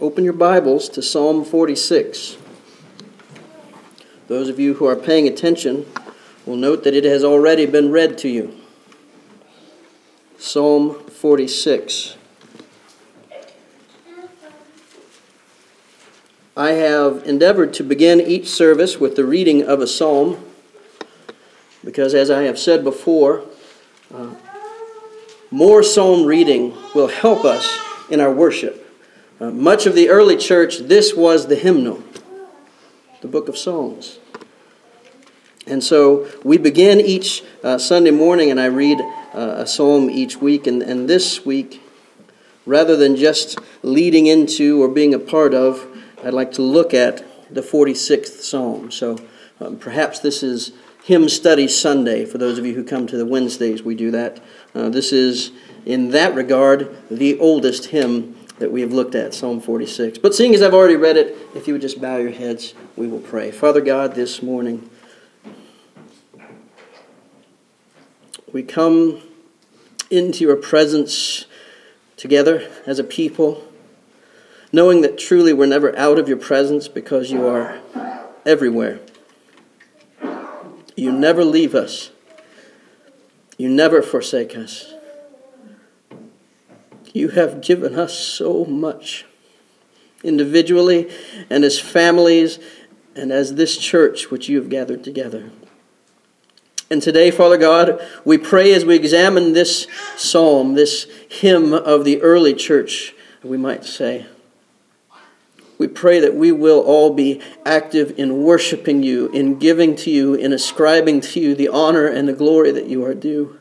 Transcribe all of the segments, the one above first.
open your Bibles to Psalm 46. Those of you who are paying attention will note that it has already been read to you. Psalm 46. I have endeavored to begin each service with the reading of a psalm because, as I have said before, uh, more psalm reading will help us in our worship. Uh, much of the early church, this was the hymnal, the book of Psalms. And so we begin each uh, Sunday morning, and I read uh, a psalm each week. And, and this week, rather than just leading into or being a part of, I'd like to look at the 46th psalm. So um, perhaps this is Hymn Study Sunday. For those of you who come to the Wednesdays, we do that. Uh, this is, in that regard, the oldest hymn that we have looked at, Psalm 46. But seeing as I've already read it, if you would just bow your heads, we will pray. Father God, this morning, we come into your presence together as a people, knowing that truly we're never out of your presence because you are everywhere. You never leave us. You never forsake us. You have given us so much, individually and as families and as this church which you have gathered together. And today, Father God, we pray as we examine this psalm, this hymn of the early church, we might say. We pray that we will all be active in worshiping you, in giving to you, in ascribing to you the honor and the glory that you are due,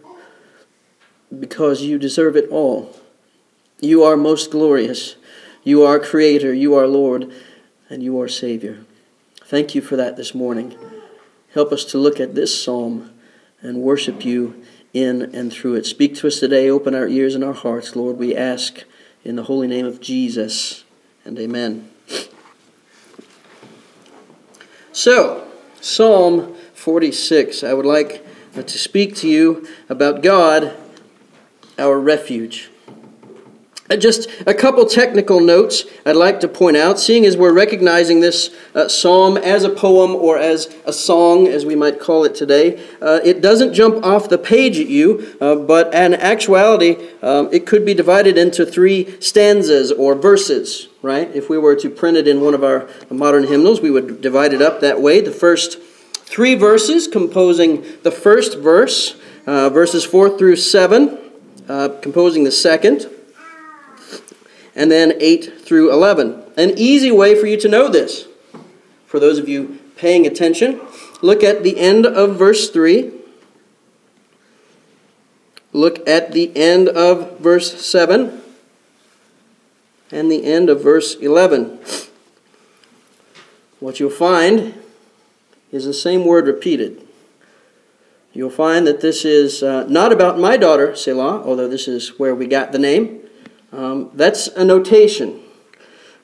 because you deserve it all. You are most glorious. You are Creator, you are Lord, and you are Savior. Thank you for that this morning. Help us to look at this psalm and worship you in and through it. Speak to us today. Open our ears and our hearts, Lord. We ask in the holy name of Jesus, and amen. So, Psalm 46. I would like to speak to you about God, our refuge. Uh, just a couple technical notes I'd like to point out, seeing as we're recognizing this uh, psalm as a poem or as a song, as we might call it today. Uh, it doesn't jump off the page at you, uh, but in actuality, um, it could be divided into three stanzas or verses, right? If we were to print it in one of our modern hymnals, we would divide it up that way. The first three verses composing the first verse, uh, verses 4 through 7, uh, composing the second and then 8 through 11. An easy way for you to know this, for those of you paying attention, look at the end of verse 3. Look at the end of verse 7 and the end of verse 11. What you'll find is the same word repeated. You'll find that this is uh, not about my daughter, Selah, although this is where we got the name. Um, that's a notation.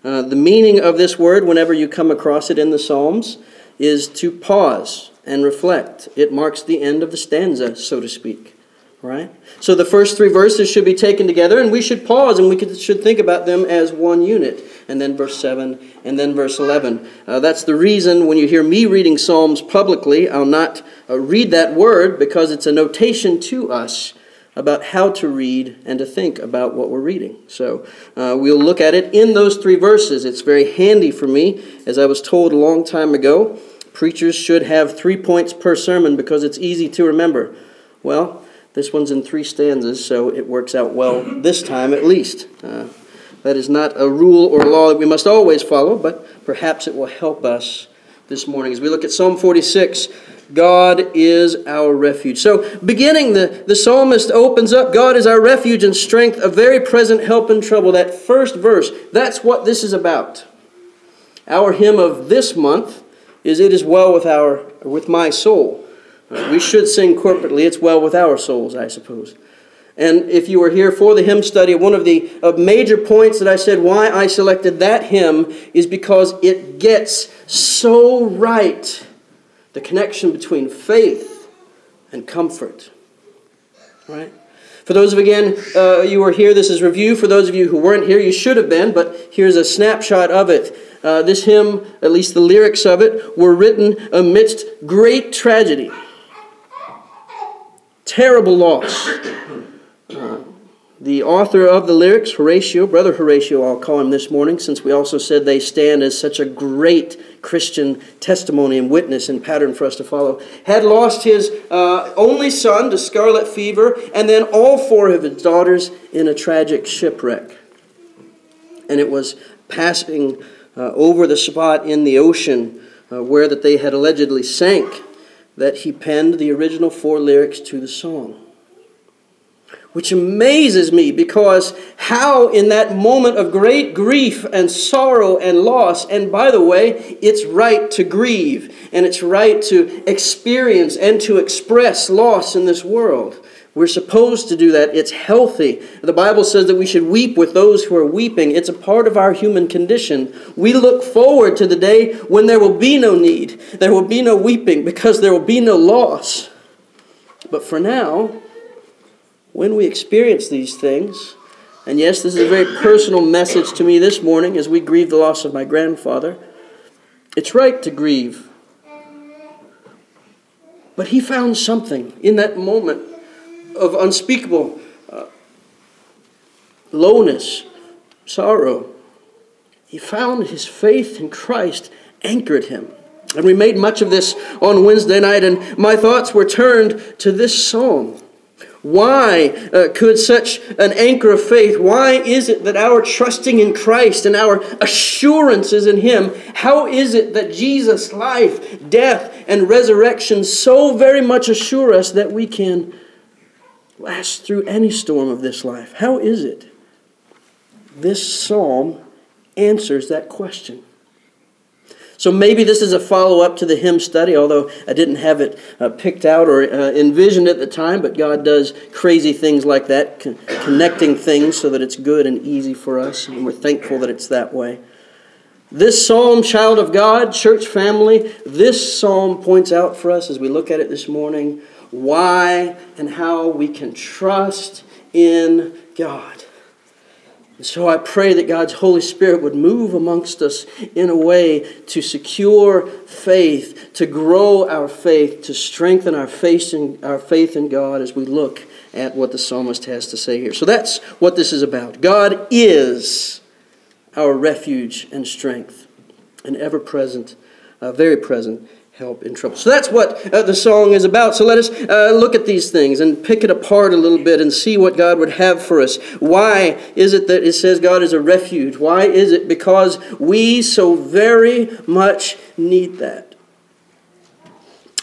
Uh, the meaning of this word, whenever you come across it in the Psalms, is to pause and reflect. It marks the end of the stanza, so to speak. Right? So the first three verses should be taken together, and we should pause and we should think about them as one unit. And then verse 7, and then verse 11. Uh, that's the reason when you hear me reading Psalms publicly, I'll not uh, read that word because it's a notation to us about how to read and to think about what we're reading. So uh, we'll look at it in those three verses. It's very handy for me, as I was told a long time ago. Preachers should have three points per sermon because it's easy to remember. Well, this one's in three stanzas, so it works out well this time at least. Uh, that is not a rule or law that we must always follow, but perhaps it will help us this morning as we look at Psalm 46. God is our refuge. So, beginning, the, the psalmist opens up God is our refuge and strength, a very present help in trouble. That first verse, that's what this is about. Our hymn of this month is It is well with, our, with my soul. Uh, we should sing corporately, It's well with our souls, I suppose. And if you were here for the hymn study, one of the uh, major points that I said why I selected that hymn is because it gets so right the connection between faith and comfort. Right? For those of you again uh, you were here, this is review. For those of you who weren't here, you should have been, but here's a snapshot of it. Uh, this hymn, at least the lyrics of it, were written amidst great tragedy, terrible loss. Uh, the author of the lyrics, Horatio, Brother Horatio, I'll call him this morning, since we also said they stand as such a great Christian testimony and witness and pattern for us to follow, had lost his uh, only son to scarlet fever, and then all four of his daughters in a tragic shipwreck. And it was passing uh, over the spot in the ocean uh, where that they had allegedly sank that he penned the original four lyrics to the song which amazes me because how, in that moment of great grief and sorrow and loss, and by the way, it's right to grieve and it's right to experience and to express loss in this world. We're supposed to do that. It's healthy. The Bible says that we should weep with those who are weeping. It's a part of our human condition. We look forward to the day when there will be no need, there will be no weeping because there will be no loss. But for now, when we experience these things, and yes, this is a very personal message to me this morning as we grieve the loss of my grandfather, it's right to grieve. But he found something in that moment of unspeakable uh, lowness, sorrow. He found his faith in Christ anchored him. And we made much of this on Wednesday night, and my thoughts were turned to this psalm. Why uh, could such an anchor of faith, why is it that our trusting in Christ and our assurances in Him, how is it that Jesus' life, death, and resurrection so very much assure us that we can last through any storm of this life? How is it? This psalm answers that question. So maybe this is a follow up to the hymn study, although I didn't have it uh, picked out or uh, envisioned at the time, but God does crazy things like that, con- connecting things so that it's good and easy for us, and we're thankful that it's that way. This psalm, child of God, church family, this psalm points out for us as we look at it this morning why and how we can trust in God. So I pray that God's Holy Spirit would move amongst us in a way to secure faith, to grow our faith, to strengthen our faith in, our faith in God as we look at what the psalmist has to say here. So that's what this is about. God is our refuge and strength, an ever present, uh, very present help in trouble. So that's what uh, the song is about. So let us uh, look at these things and pick it apart a little bit and see what God would have for us. Why is it that it says God is a refuge? Why is it? Because we so very much need that.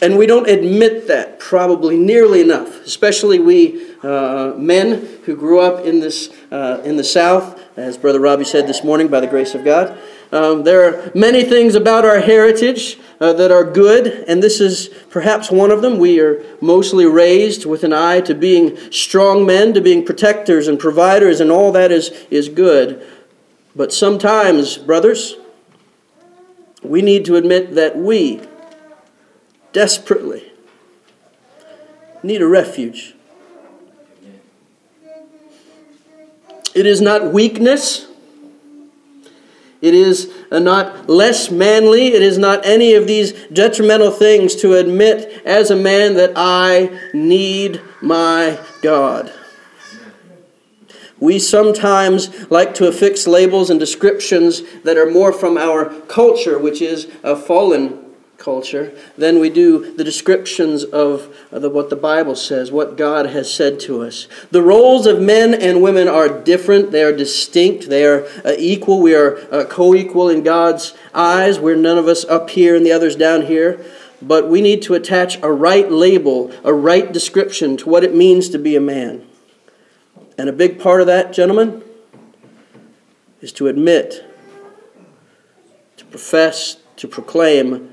And we don't admit that probably nearly enough, especially we uh, men who grew up in, this, uh, in the South, as Brother Robbie said this morning, by the grace of God. Um, there are many things about our heritage uh, that are good, and this is perhaps one of them. We are mostly raised with an eye to being strong men, to being protectors and providers, and all that is, is good. But sometimes, brothers, we need to admit that we desperately need a refuge. It is not weakness it is not less manly. It is not any of these detrimental things to admit as a man that I need my God. We sometimes like to affix labels and descriptions that are more from our culture, which is a fallen culture than we do the descriptions of the, what the Bible says, what God has said to us. The roles of men and women are different, they are distinct, they are uh, equal. We are uh, co equal in God's eyes. We're none of us up here and the others down here. But we need to attach a right label, a right description to what it means to be a man. And a big part of that, gentlemen, is to admit, to profess, to proclaim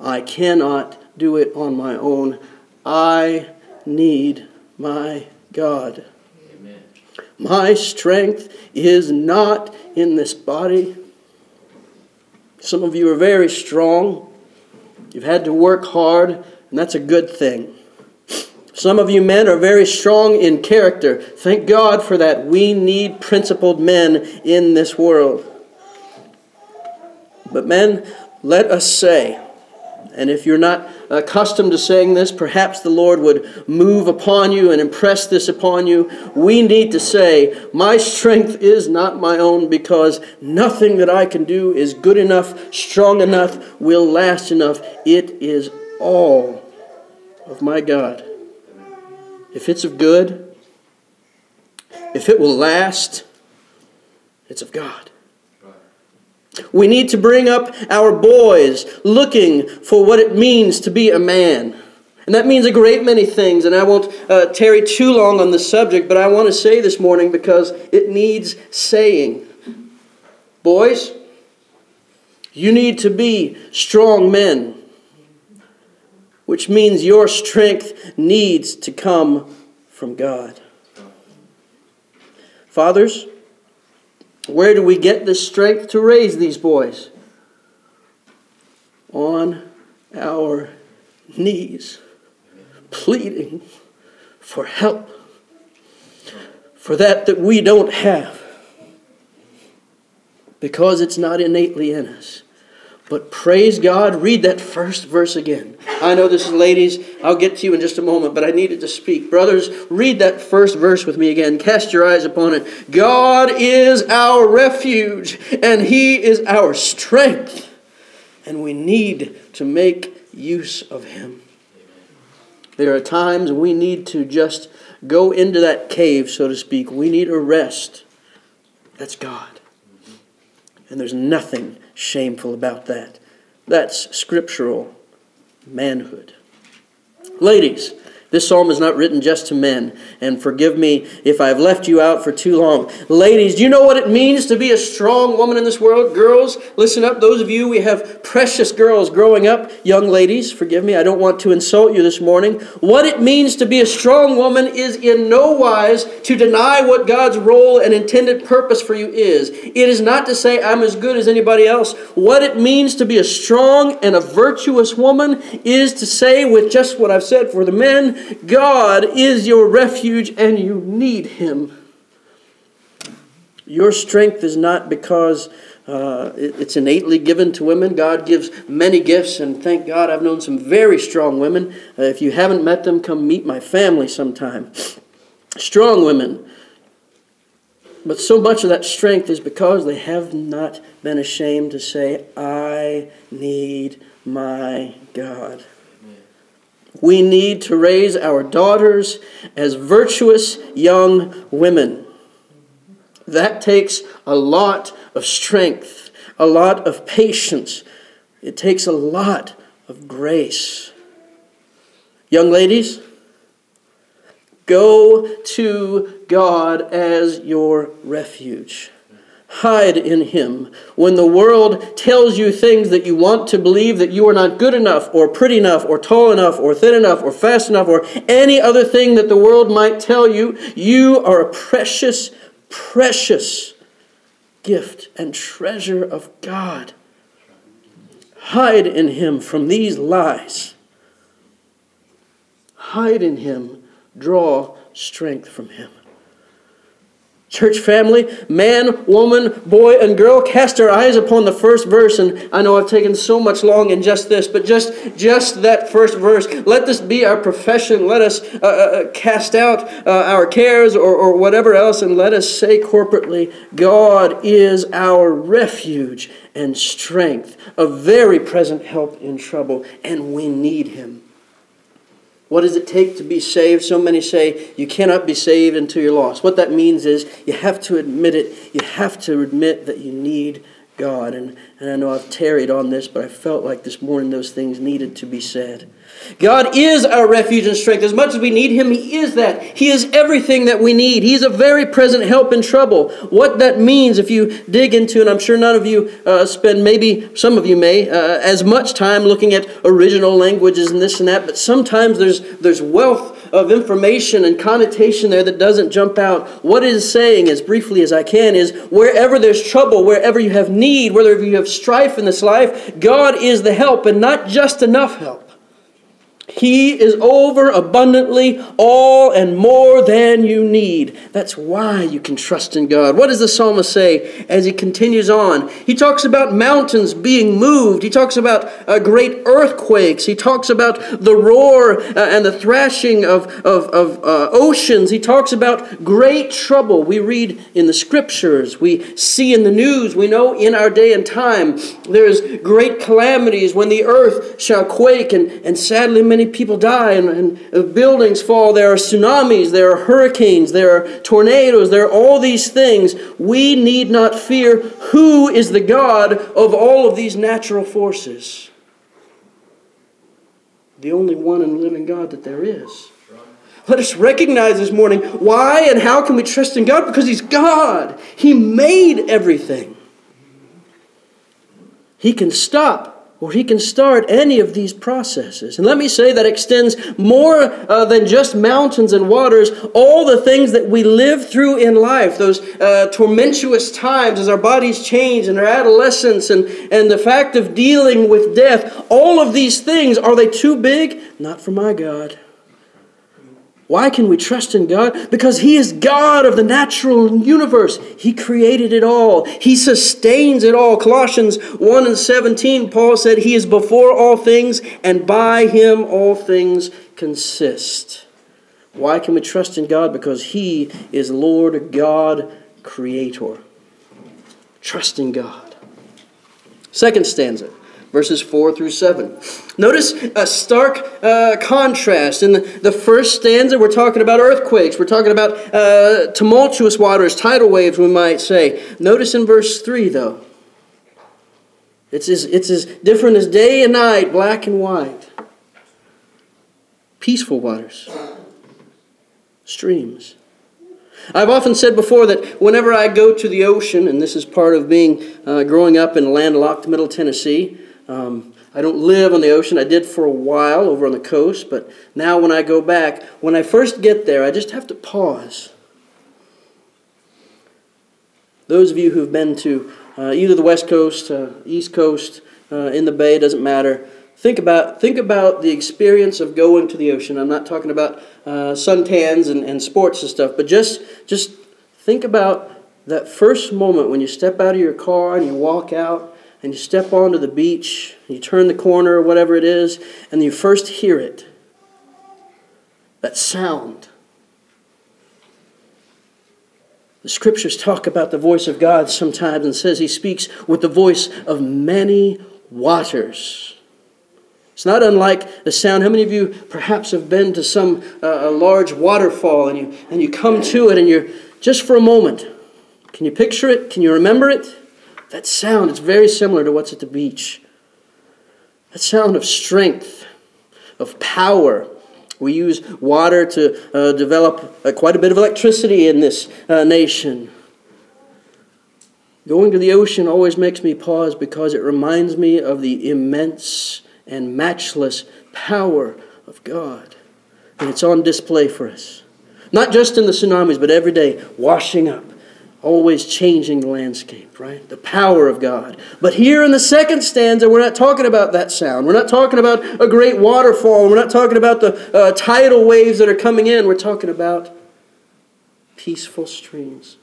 I cannot do it on my own. I need my God. Amen. My strength is not in this body. Some of you are very strong. You've had to work hard, and that's a good thing. Some of you men are very strong in character. Thank God for that. We need principled men in this world. But, men, let us say, and if you're not uh, accustomed to saying this, perhaps the Lord would move upon you and impress this upon you. We need to say, My strength is not my own because nothing that I can do is good enough, strong enough, will last enough. It is all of my God. If it's of good, if it will last, it's of God. We need to bring up our boys looking for what it means to be a man. And that means a great many things, and I won't uh, tarry too long on the subject, but I want to say this morning because it needs saying. Boys, you need to be strong men, which means your strength needs to come from God. Fathers, where do we get the strength to raise these boys? On our knees, pleading for help, for that that we don't have, because it's not innately in us. But praise God, read that first verse again. I know this is ladies, I'll get to you in just a moment, but I needed to speak. Brothers, read that first verse with me again. Cast your eyes upon it. God is our refuge, and He is our strength, and we need to make use of Him. There are times we need to just go into that cave, so to speak. We need a rest. That's God. And there's nothing shameful about that. That's scriptural manhood. Ladies, this psalm is not written just to men, and forgive me if I've left you out for too long. Ladies, do you know what it means to be a strong woman in this world? Girls, listen up. Those of you, we have precious girls growing up. Young ladies, forgive me, I don't want to insult you this morning. What it means to be a strong woman is in no wise to deny what God's role and intended purpose for you is. It is not to say I'm as good as anybody else. What it means to be a strong and a virtuous woman is to say, with just what I've said for the men, God is your refuge and you need Him. Your strength is not because uh, it's innately given to women. God gives many gifts, and thank God I've known some very strong women. Uh, if you haven't met them, come meet my family sometime. Strong women. But so much of that strength is because they have not been ashamed to say, I need my God. We need to raise our daughters as virtuous young women. That takes a lot of strength, a lot of patience. It takes a lot of grace. Young ladies, go to God as your refuge. Hide in Him. When the world tells you things that you want to believe that you are not good enough, or pretty enough, or tall enough, or thin enough, or fast enough, or any other thing that the world might tell you, you are a precious, precious gift and treasure of God. Hide in Him from these lies. Hide in Him. Draw strength from Him. Church family, man, woman, boy, and girl, cast our eyes upon the first verse. And I know I've taken so much long in just this, but just, just that first verse. Let this be our profession. Let us uh, uh, uh, cast out uh, our cares or, or whatever else, and let us say corporately God is our refuge and strength, a very present help in trouble, and we need Him. What does it take to be saved? So many say you cannot be saved until you're lost. What that means is you have to admit it. You have to admit that you need God. And, and I know I've tarried on this, but I felt like this morning those things needed to be said. God is our refuge and strength. As much as we need Him, He is that. He is everything that we need. He's a very present help in trouble. What that means, if you dig into, and I'm sure none of you uh, spend, maybe some of you may, uh, as much time looking at original languages and this and that, but sometimes there's, there's wealth of information and connotation there that doesn't jump out. What it is saying, as briefly as I can, is wherever there's trouble, wherever you have need, whether you have strife in this life, God is the help and not just enough help. He is over abundantly all and more than you need. That's why you can trust in God. What does the psalmist say as he continues on? He talks about mountains being moved. He talks about uh, great earthquakes. He talks about the roar uh, and the thrashing of, of, of uh, oceans. He talks about great trouble. We read in the scriptures, we see in the news, we know in our day and time, there's great calamities when the earth shall quake, and, and sadly, many many people die and, and buildings fall. There are tsunamis, there are hurricanes, there are tornadoes, there are all these things. We need not fear who is the God of all of these natural forces. The only one and living God that there is. Let us recognize this morning why and how can we trust in God? Because He's God. He made everything. He can stop or he can start any of these processes. And let me say that extends more uh, than just mountains and waters, all the things that we live through in life, those uh, tormentuous times as our bodies change and our adolescence and, and the fact of dealing with death, all of these things, are they too big? Not for my God. Why can we trust in God? Because He is God of the natural universe. He created it all, He sustains it all. Colossians 1 and 17, Paul said, He is before all things, and by Him all things consist. Why can we trust in God? Because He is Lord God, Creator. Trust in God. Second stanza verses 4 through 7. Notice a stark uh, contrast. In the, the first stanza, we're talking about earthquakes. We're talking about uh, tumultuous waters, tidal waves, we might say. Notice in verse 3, though. It's as, it's as different as day and night, black and white. Peaceful waters, streams. I've often said before that whenever I go to the ocean, and this is part of being uh, growing up in landlocked Middle Tennessee, um, I don't live on the ocean. I did for a while over on the coast, but now when I go back, when I first get there, I just have to pause. Those of you who've been to uh, either the West Coast, uh, East Coast, uh, in the Bay, doesn't matter. Think about, think about the experience of going to the ocean. I'm not talking about uh, suntans and, and sports and stuff, but just, just think about that first moment when you step out of your car and you walk out and you step onto the beach, you turn the corner or whatever it is, and you first hear it. That sound. The scriptures talk about the voice of God sometimes and says he speaks with the voice of many waters. It's not unlike the sound. How many of you perhaps have been to some uh, a large waterfall and you and you come to it and you're just for a moment. Can you picture it? Can you remember it? That sound, it's very similar to what's at the beach. That sound of strength, of power. We use water to uh, develop uh, quite a bit of electricity in this uh, nation. Going to the ocean always makes me pause because it reminds me of the immense and matchless power of God. And it's on display for us. Not just in the tsunamis, but every day, washing up always changing the landscape, right? The power of God. But here in the second stanza, we're not talking about that sound. We're not talking about a great waterfall. We're not talking about the uh, tidal waves that are coming in. We're talking about peaceful streams.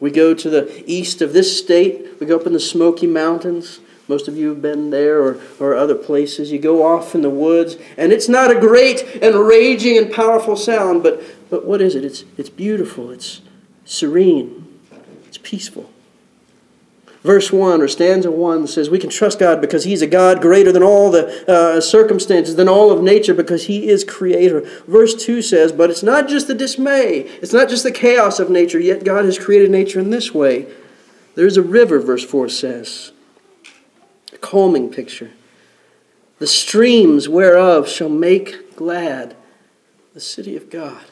We go to the east of this state, we go up in the Smoky Mountains. Most of you have been there or, or other places. You go off in the woods, and it's not a great and raging and powerful sound, but, but what is it? It's, it's beautiful. It's, serene, it's peaceful. Verse 1 or stanza 1 says, We can trust God because He's a God greater than all the uh, circumstances, than all of nature, because He is creator. Verse 2 says, But it's not just the dismay, it's not just the chaos of nature, yet God has created nature in this way. There's a river, verse 4 says, a calming picture. The streams whereof shall make glad the city of God.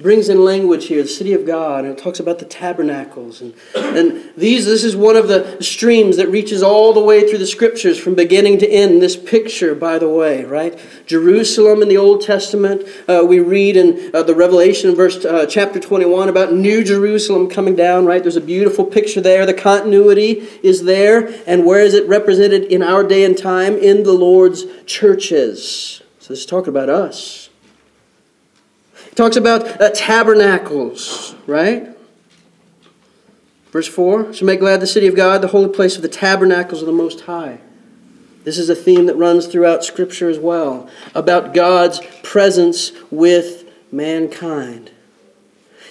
Brings in language here, the city of God, and it talks about the tabernacles. And, and these, this is one of the streams that reaches all the way through the scriptures from beginning to end. This picture, by the way, right? Jerusalem in the Old Testament. Uh, we read in uh, the Revelation, verse uh, chapter 21, about New Jerusalem coming down, right? There's a beautiful picture there. The continuity is there. And where is it represented in our day and time? In the Lord's churches. So this is talking about us talks about uh, tabernacles, right? Verse 4 So make glad the city of God, the holy place of the tabernacles of the Most High. This is a theme that runs throughout Scripture as well about God's presence with mankind.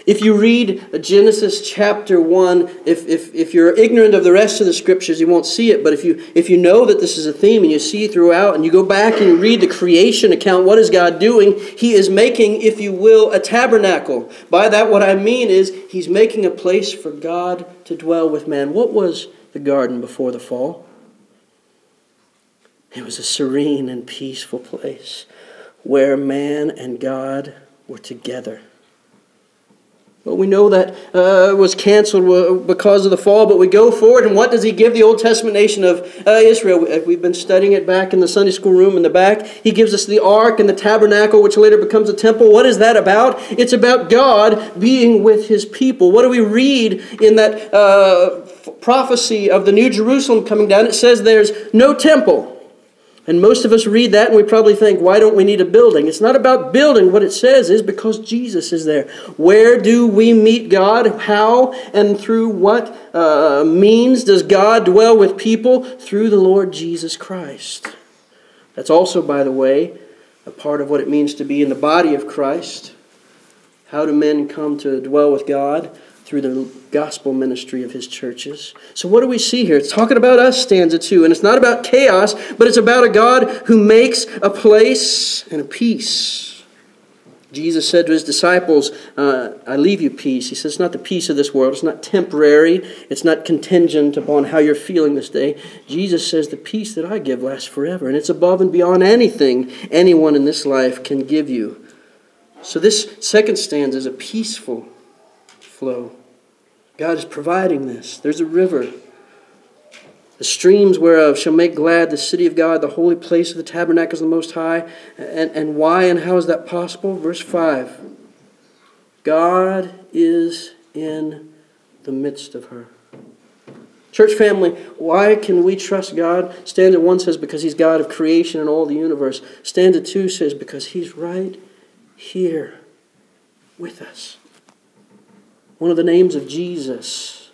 If you read Genesis chapter 1, if, if, if you're ignorant of the rest of the scriptures, you won't see it. But if you, if you know that this is a theme and you see throughout, and you go back and you read the creation account, what is God doing? He is making, if you will, a tabernacle. By that, what I mean is He's making a place for God to dwell with man. What was the garden before the fall? It was a serene and peaceful place where man and God were together. Well, we know that uh, was canceled because of the fall, but we go forward, and what does he give the Old Testament nation of uh, Israel? Uh, we've been studying it back in the Sunday school room in the back. He gives us the ark and the tabernacle, which later becomes a temple. What is that about? It's about God being with his people. What do we read in that uh, prophecy of the New Jerusalem coming down? It says there's no temple. And most of us read that and we probably think, why don't we need a building? It's not about building. What it says is because Jesus is there. Where do we meet God? How and through what uh, means does God dwell with people? Through the Lord Jesus Christ. That's also, by the way, a part of what it means to be in the body of Christ. How do men come to dwell with God? Through the gospel ministry of his churches. So, what do we see here? It's talking about us, stanza two, and it's not about chaos, but it's about a God who makes a place and a peace. Jesus said to his disciples, uh, I leave you peace. He says, It's not the peace of this world. It's not temporary. It's not contingent upon how you're feeling this day. Jesus says, The peace that I give lasts forever, and it's above and beyond anything anyone in this life can give you. So, this second stanza is a peaceful flow. God is providing this. There's a river. The streams whereof shall make glad the city of God, the holy place of the tabernacles of the Most High. And, and why and how is that possible? Verse 5 God is in the midst of her. Church family, why can we trust God? Stanza 1 says, because He's God of creation and all the universe. Stanza 2 says, because He's right here with us. One of the names of Jesus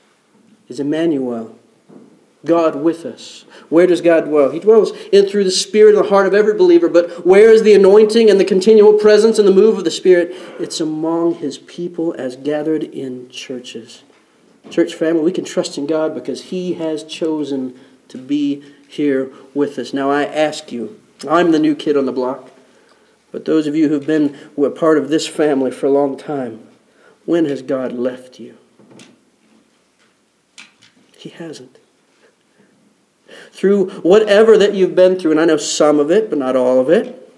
is Emmanuel, God with us. Where does God dwell? He dwells in through the Spirit in the heart of every believer. But where is the anointing and the continual presence and the move of the Spirit? It's among His people as gathered in churches. Church family, we can trust in God because He has chosen to be here with us. Now, I ask you, I'm the new kid on the block, but those of you who've been a part of this family for a long time, when has God left you? He hasn't. Through whatever that you've been through, and I know some of it, but not all of it,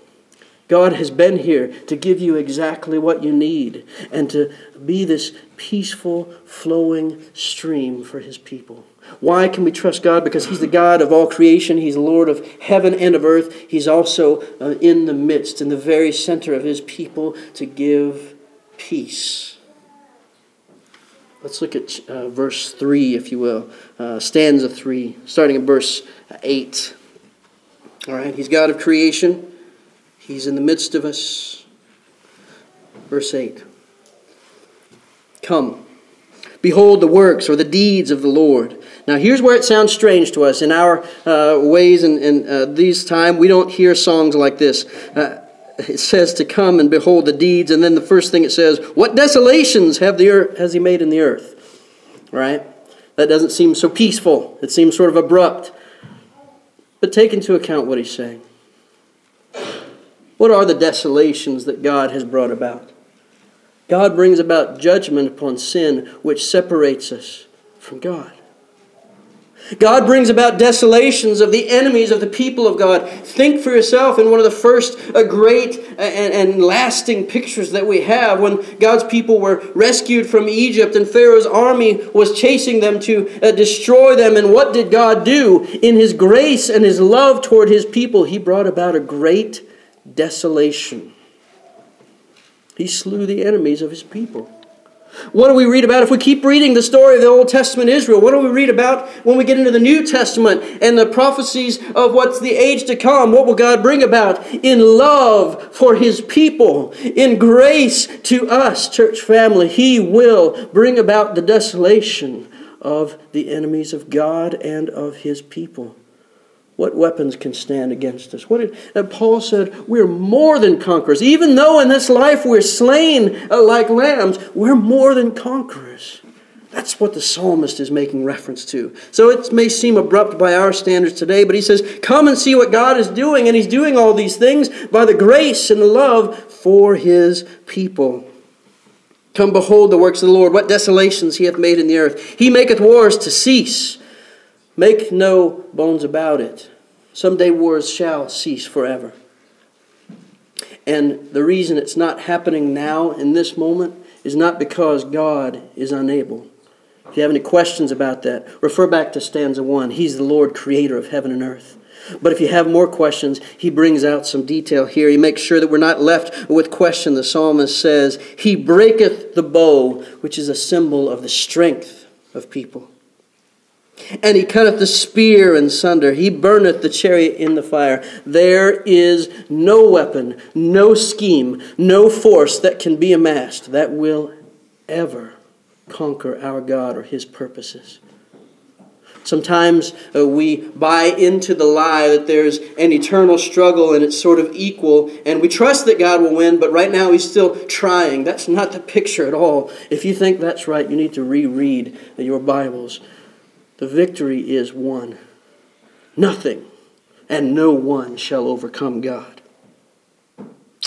God has been here to give you exactly what you need and to be this peaceful, flowing stream for His people. Why can we trust God? Because He's the God of all creation. He's Lord of heaven and of earth. He's also uh, in the midst, in the very center of His people to give peace. Let's look at uh, verse 3, if you will, uh, stanza 3, starting at verse 8. All right, He's God of creation, He's in the midst of us. Verse 8 Come, behold the works or the deeds of the Lord. Now, here's where it sounds strange to us. In our uh, ways and in, in uh, these time, we don't hear songs like this. Uh, it says to come and behold the deeds, and then the first thing it says, What desolations have the earth, has he made in the earth? Right? That doesn't seem so peaceful. It seems sort of abrupt. But take into account what he's saying. What are the desolations that God has brought about? God brings about judgment upon sin which separates us from God. God brings about desolations of the enemies of the people of God. Think for yourself in one of the first uh, great and, and lasting pictures that we have when God's people were rescued from Egypt and Pharaoh's army was chasing them to uh, destroy them. And what did God do? In His grace and His love toward His people, He brought about a great desolation. He slew the enemies of His people. What do we read about if we keep reading the story of the Old Testament Israel? What do we read about when we get into the New Testament and the prophecies of what's the age to come? What will God bring about in love for his people, in grace to us, church family? He will bring about the desolation of the enemies of God and of his people. What weapons can stand against us? What did, Paul said, We're more than conquerors. Even though in this life we're slain uh, like lambs, we're more than conquerors. That's what the psalmist is making reference to. So it may seem abrupt by our standards today, but he says, Come and see what God is doing. And he's doing all these things by the grace and the love for his people. Come behold the works of the Lord, what desolations he hath made in the earth. He maketh wars to cease. Make no bones about it. Someday wars shall cease forever. And the reason it's not happening now in this moment is not because God is unable. If you have any questions about that, refer back to stanza 1. He's the Lord, creator of heaven and earth. But if you have more questions, he brings out some detail here. He makes sure that we're not left with question. The psalmist says, He breaketh the bow, which is a symbol of the strength of people. And he cutteth the spear in sunder. He burneth the chariot in the fire. There is no weapon, no scheme, no force that can be amassed that will ever conquer our God or his purposes. Sometimes uh, we buy into the lie that there's an eternal struggle and it's sort of equal, and we trust that God will win, but right now He's still trying. That's not the picture at all. If you think that's right, you need to reread your Bibles. The victory is won. Nothing and no one shall overcome God.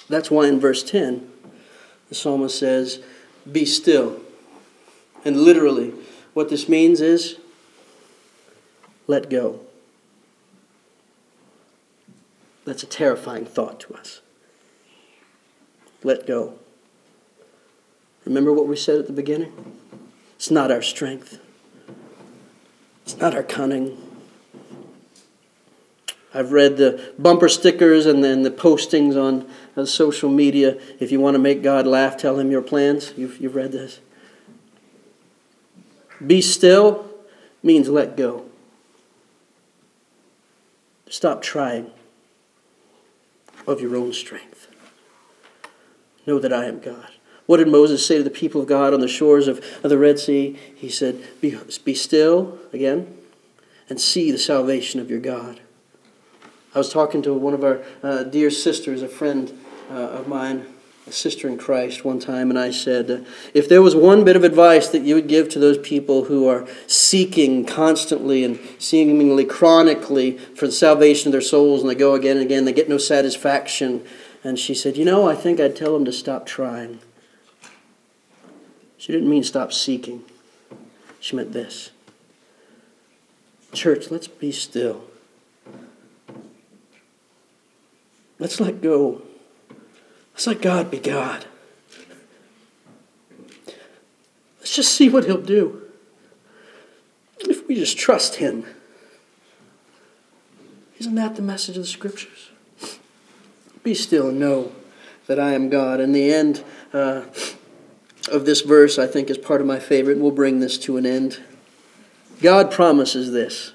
That's why in verse 10, the psalmist says, Be still. And literally, what this means is, let go. That's a terrifying thought to us. Let go. Remember what we said at the beginning? It's not our strength. It's not our cunning. I've read the bumper stickers and then the postings on social media. If you want to make God laugh, tell him your plans. You've, you've read this. Be still means let go. Stop trying of your own strength. Know that I am God. What did Moses say to the people of God on the shores of, of the Red Sea? He said, be, be still, again, and see the salvation of your God. I was talking to one of our uh, dear sisters, a friend uh, of mine, a sister in Christ, one time, and I said, uh, if there was one bit of advice that you would give to those people who are seeking constantly and seemingly chronically for the salvation of their souls, and they go again and again, they get no satisfaction, and she said, you know, I think I'd tell them to stop trying. She didn't mean stop seeking. She meant this. Church, let's be still. Let's let go. Let's let God be God. Let's just see what He'll do. If we just trust Him. Isn't that the message of the Scriptures? Be still and know that I am God. In the end, uh, of this verse, I think, is part of my favorite. We'll bring this to an end. God promises this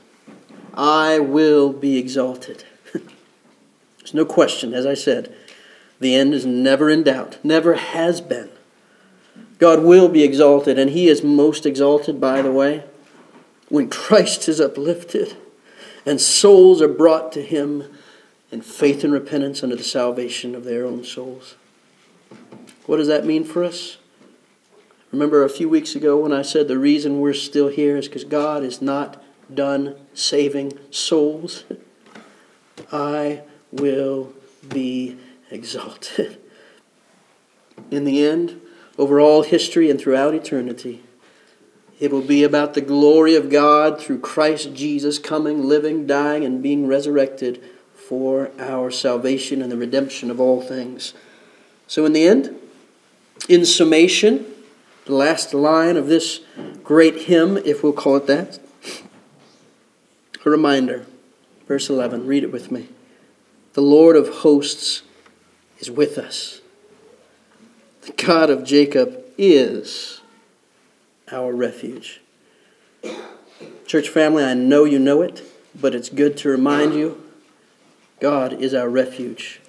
I will be exalted. There's no question, as I said, the end is never in doubt, never has been. God will be exalted, and He is most exalted, by the way, when Christ is uplifted and souls are brought to Him in faith and repentance unto the salvation of their own souls. What does that mean for us? Remember a few weeks ago when I said the reason we're still here is because God is not done saving souls? I will be exalted. In the end, over all history and throughout eternity, It will be about the glory of God through Christ Jesus coming, living, dying, and being resurrected for our salvation and the redemption of all things. So, in the end, in summation, the last line of this great hymn, if we'll call it that, a reminder. Verse 11, read it with me. The Lord of hosts is with us. The God of Jacob is our refuge. Church family, I know you know it, but it's good to remind you God is our refuge.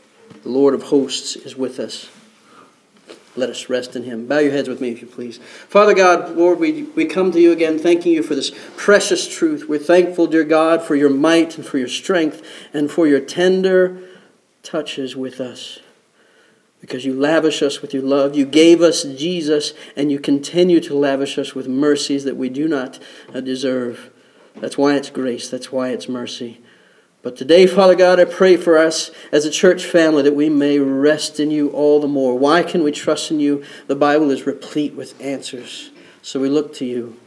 The Lord of hosts is with us. Let us rest in him. Bow your heads with me, if you please. Father God, Lord, we, we come to you again thanking you for this precious truth. We're thankful, dear God, for your might and for your strength and for your tender touches with us. Because you lavish us with your love. You gave us Jesus, and you continue to lavish us with mercies that we do not uh, deserve. That's why it's grace. That's why it's mercy. But today, Father God, I pray for us as a church family that we may rest in you all the more. Why can we trust in you? The Bible is replete with answers. So we look to you.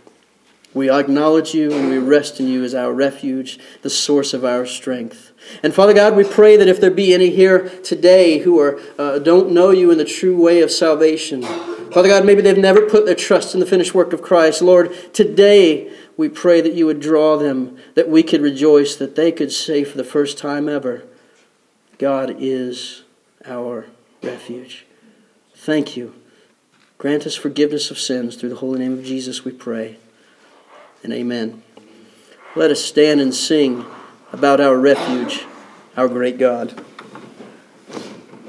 We acknowledge you and we rest in you as our refuge, the source of our strength. And Father God, we pray that if there be any here today who are, uh, don't know you in the true way of salvation, Father God, maybe they've never put their trust in the finished work of Christ. Lord, today we pray that you would draw them, that we could rejoice, that they could say for the first time ever, God is our refuge. Thank you. Grant us forgiveness of sins through the holy name of Jesus, we pray. And amen. Let us stand and sing about our refuge, our great God.